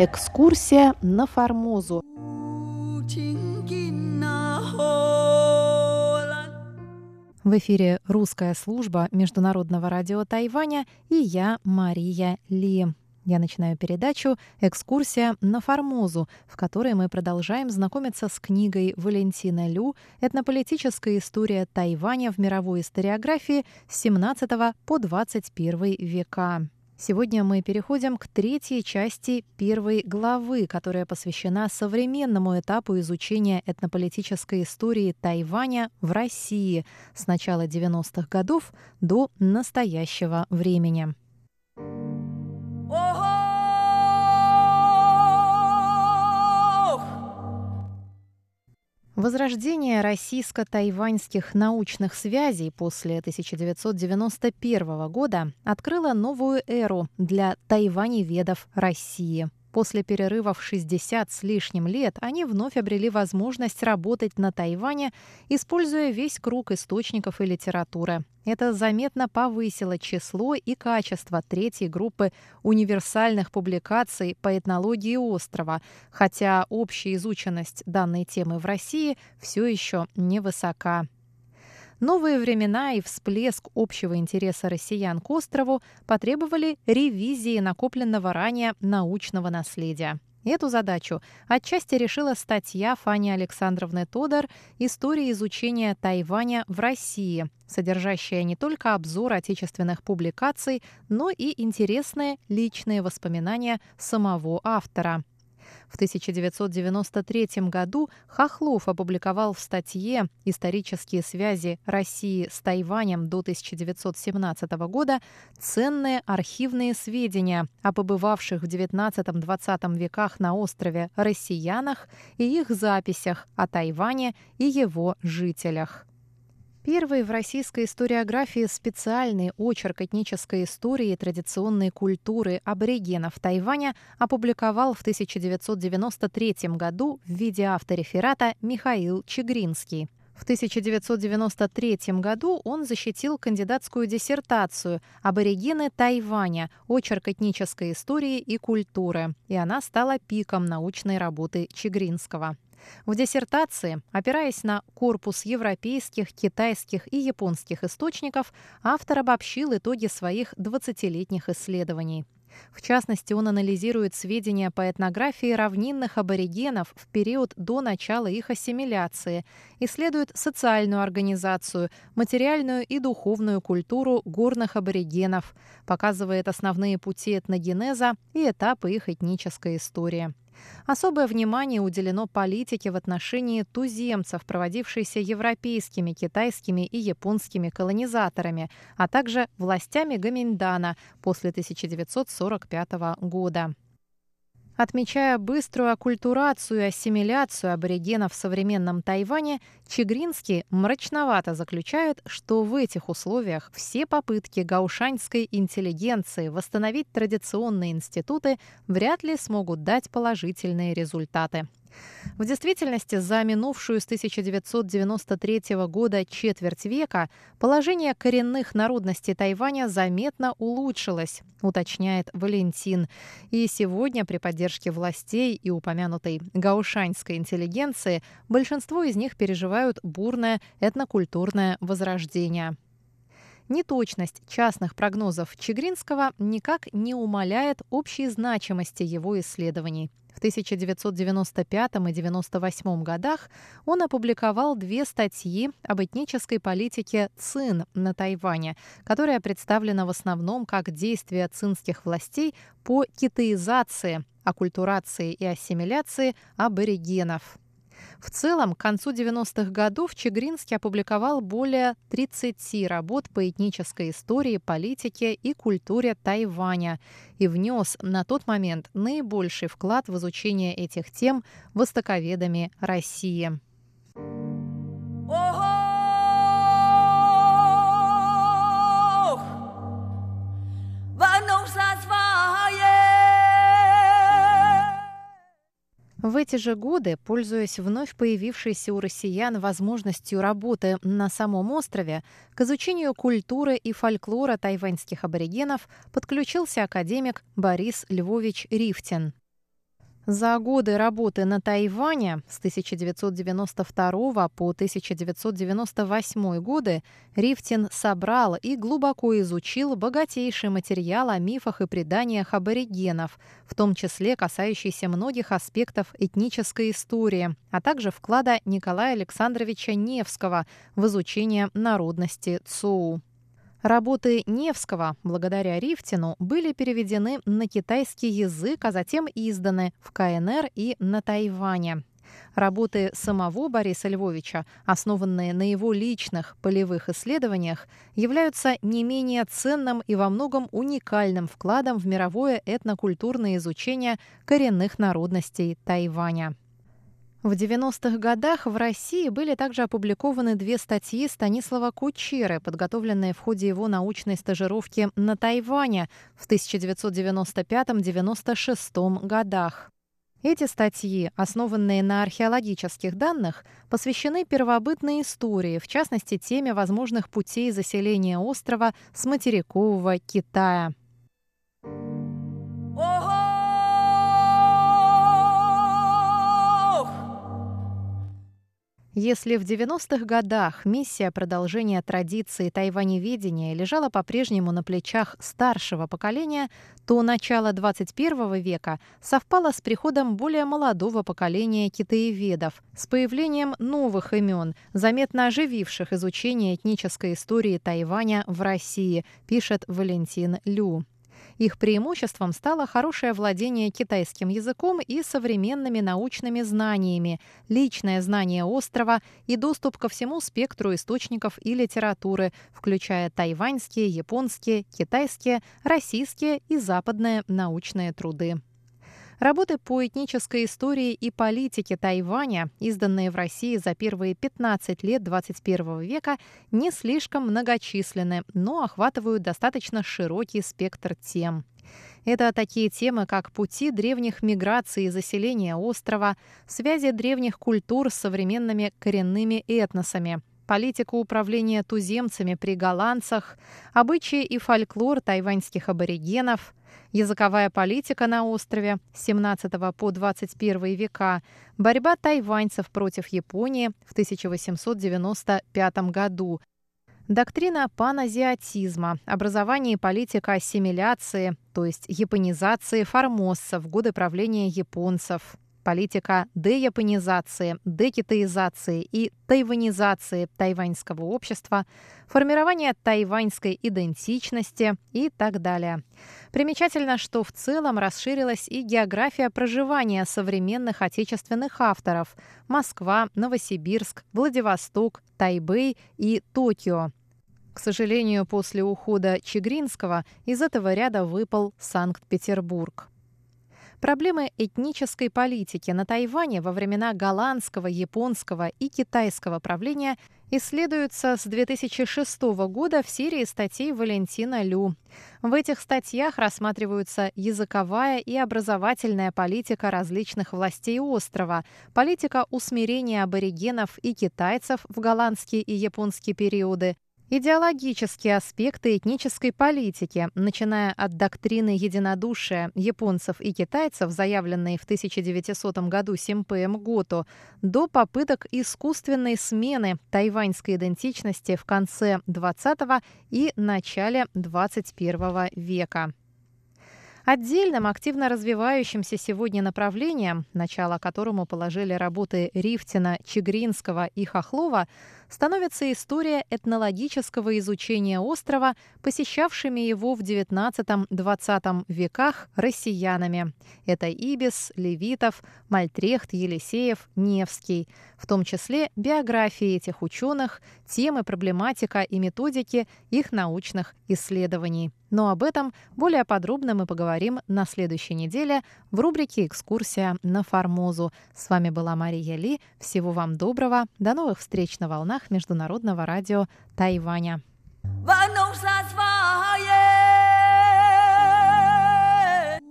Экскурсия на Формозу. В эфире русская служба Международного радио Тайваня и я, Мария Ли. Я начинаю передачу «Экскурсия на Формозу», в которой мы продолжаем знакомиться с книгой Валентина Лю «Этнополитическая история Тайваня в мировой историографии с 17 по 21 века». Сегодня мы переходим к третьей части первой главы, которая посвящена современному этапу изучения этнополитической истории Тайваня в России с начала 90-х годов до настоящего времени. Возрождение российско-тайваньских научных связей после 1991 года открыло новую эру для тайваневедов России. После перерыва в 60 с лишним лет они вновь обрели возможность работать на Тайване, используя весь круг источников и литературы. Это заметно повысило число и качество третьей группы универсальных публикаций по этнологии острова, хотя общая изученность данной темы в России все еще невысока. Новые времена и всплеск общего интереса россиян к острову потребовали ревизии накопленного ранее научного наследия. Эту задачу отчасти решила статья Фани Александровны Тодор «История изучения Тайваня в России», содержащая не только обзор отечественных публикаций, но и интересные личные воспоминания самого автора. В 1993 году Хохлов опубликовал в статье «Исторические связи России с Тайванем до 1917 года» ценные архивные сведения о побывавших в XIX-XX веках на острове россиянах и их записях о Тайване и его жителях. Первый в российской историографии специальный очерк этнической истории и традиционной культуры аборигенов Тайваня опубликовал в 1993 году в виде автореферата Михаил Чегринский. В 1993 году он защитил кандидатскую диссертацию «Аборигены Тайваня. Очерк этнической истории и культуры», и она стала пиком научной работы Чегринского. В диссертации, опираясь на корпус европейских, китайских и японских источников, автор обобщил итоги своих 20-летних исследований. В частности, он анализирует сведения по этнографии равнинных аборигенов в период до начала их ассимиляции, исследует социальную организацию, материальную и духовную культуру горных аборигенов, показывает основные пути этногенеза и этапы их этнической истории. Особое внимание уделено политике в отношении туземцев, проводившейся европейскими, китайскими и японскими колонизаторами, а также властями Гаминдана после 1945 года. Отмечая быструю оккультурацию и ассимиляцию аборигенов в современном Тайване, Чигринский мрачновато заключает, что в этих условиях все попытки гаушаньской интеллигенции восстановить традиционные институты вряд ли смогут дать положительные результаты. В действительности, за минувшую с 1993 года четверть века положение коренных народностей Тайваня заметно улучшилось, уточняет Валентин. И сегодня при поддержке властей и упомянутой гаушаньской интеллигенции большинство из них переживают бурное этнокультурное возрождение. Неточность частных прогнозов Чегринского никак не умаляет общей значимости его исследований. В 1995 и 1998 годах он опубликовал две статьи об этнической политике ЦИН на Тайване, которая представлена в основном как действия цинских властей по китаизации, оккультурации и ассимиляции аборигенов. В целом, к концу 90-х годов Чегринский опубликовал более 30 работ по этнической истории, политике и культуре Тайваня и внес на тот момент наибольший вклад в изучение этих тем востоковедами России. В эти же годы, пользуясь вновь появившейся у россиян возможностью работы на самом острове, к изучению культуры и фольклора тайваньских аборигенов подключился академик Борис Львович Рифтин. За годы работы на Тайване с 1992 по 1998 годы Рифтин собрал и глубоко изучил богатейший материал о мифах и преданиях аборигенов, в том числе касающийся многих аспектов этнической истории, а также вклада Николая Александровича Невского в изучение народности Цоу. Работы Невского, благодаря Рифтину, были переведены на китайский язык, а затем изданы в КНР и на Тайване. Работы самого Бориса Львовича, основанные на его личных полевых исследованиях, являются не менее ценным и во многом уникальным вкладом в мировое этнокультурное изучение коренных народностей Тайваня. В 90-х годах в России были также опубликованы две статьи Станислава Кучеры, подготовленные в ходе его научной стажировки на Тайване в 1995-96 годах. Эти статьи, основанные на археологических данных, посвящены первобытной истории, в частности теме возможных путей заселения острова с материкового Китая. Если в 90-х годах миссия продолжения традиции тайваневедения лежала по-прежнему на плечах старшего поколения, то начало 21 века совпало с приходом более молодого поколения китаеведов, с появлением новых имен, заметно ожививших изучение этнической истории Тайваня в России, пишет Валентин Лю. Их преимуществом стало хорошее владение китайским языком и современными научными знаниями, личное знание острова и доступ ко всему спектру источников и литературы, включая тайваньские, японские, китайские, российские и западные научные труды. Работы по этнической истории и политике Тайваня, изданные в России за первые 15 лет 21 века, не слишком многочисленны, но охватывают достаточно широкий спектр тем. Это такие темы, как пути древних миграций и заселения острова, связи древних культур с современными коренными этносами, политика управления туземцами при голландцах, обычаи и фольклор тайваньских аборигенов, языковая политика на острове с 17 по 21 века, борьба тайваньцев против Японии в 1895 году, Доктрина паназиатизма, образование и политика ассимиляции, то есть японизации формосса в годы правления японцев – политика деяпонизации, декитаизации и тайванизации тайваньского общества, формирование тайваньской идентичности и так далее. Примечательно, что в целом расширилась и география проживания современных отечественных авторов – Москва, Новосибирск, Владивосток, Тайбэй и Токио. К сожалению, после ухода Чигринского из этого ряда выпал Санкт-Петербург. Проблемы этнической политики на Тайване во времена голландского, японского и китайского правления исследуются с 2006 года в серии статей Валентина Лю. В этих статьях рассматриваются языковая и образовательная политика различных властей острова, политика усмирения аборигенов и китайцев в голландские и японские периоды, Идеологические аспекты этнической политики, начиная от доктрины единодушия японцев и китайцев, заявленной в 1900 году Симпеем Гото, до попыток искусственной смены тайваньской идентичности в конце XX и начале XXI века. Отдельным активно развивающимся сегодня направлением, начало которому положили работы Рифтина, Чигринского и Хохлова, становится история этнологического изучения острова, посещавшими его в XIX-XX веках россиянами. Это Ибис, Левитов, Мальтрехт, Елисеев, Невский. В том числе биографии этих ученых, темы, проблематика и методики их научных исследований. Но об этом более подробно мы поговорим на следующей неделе в рубрике «Экскурсия на Формозу». С вами была Мария Ли. Всего вам доброго. До новых встреч на волнах волнах Международного радио Тайваня.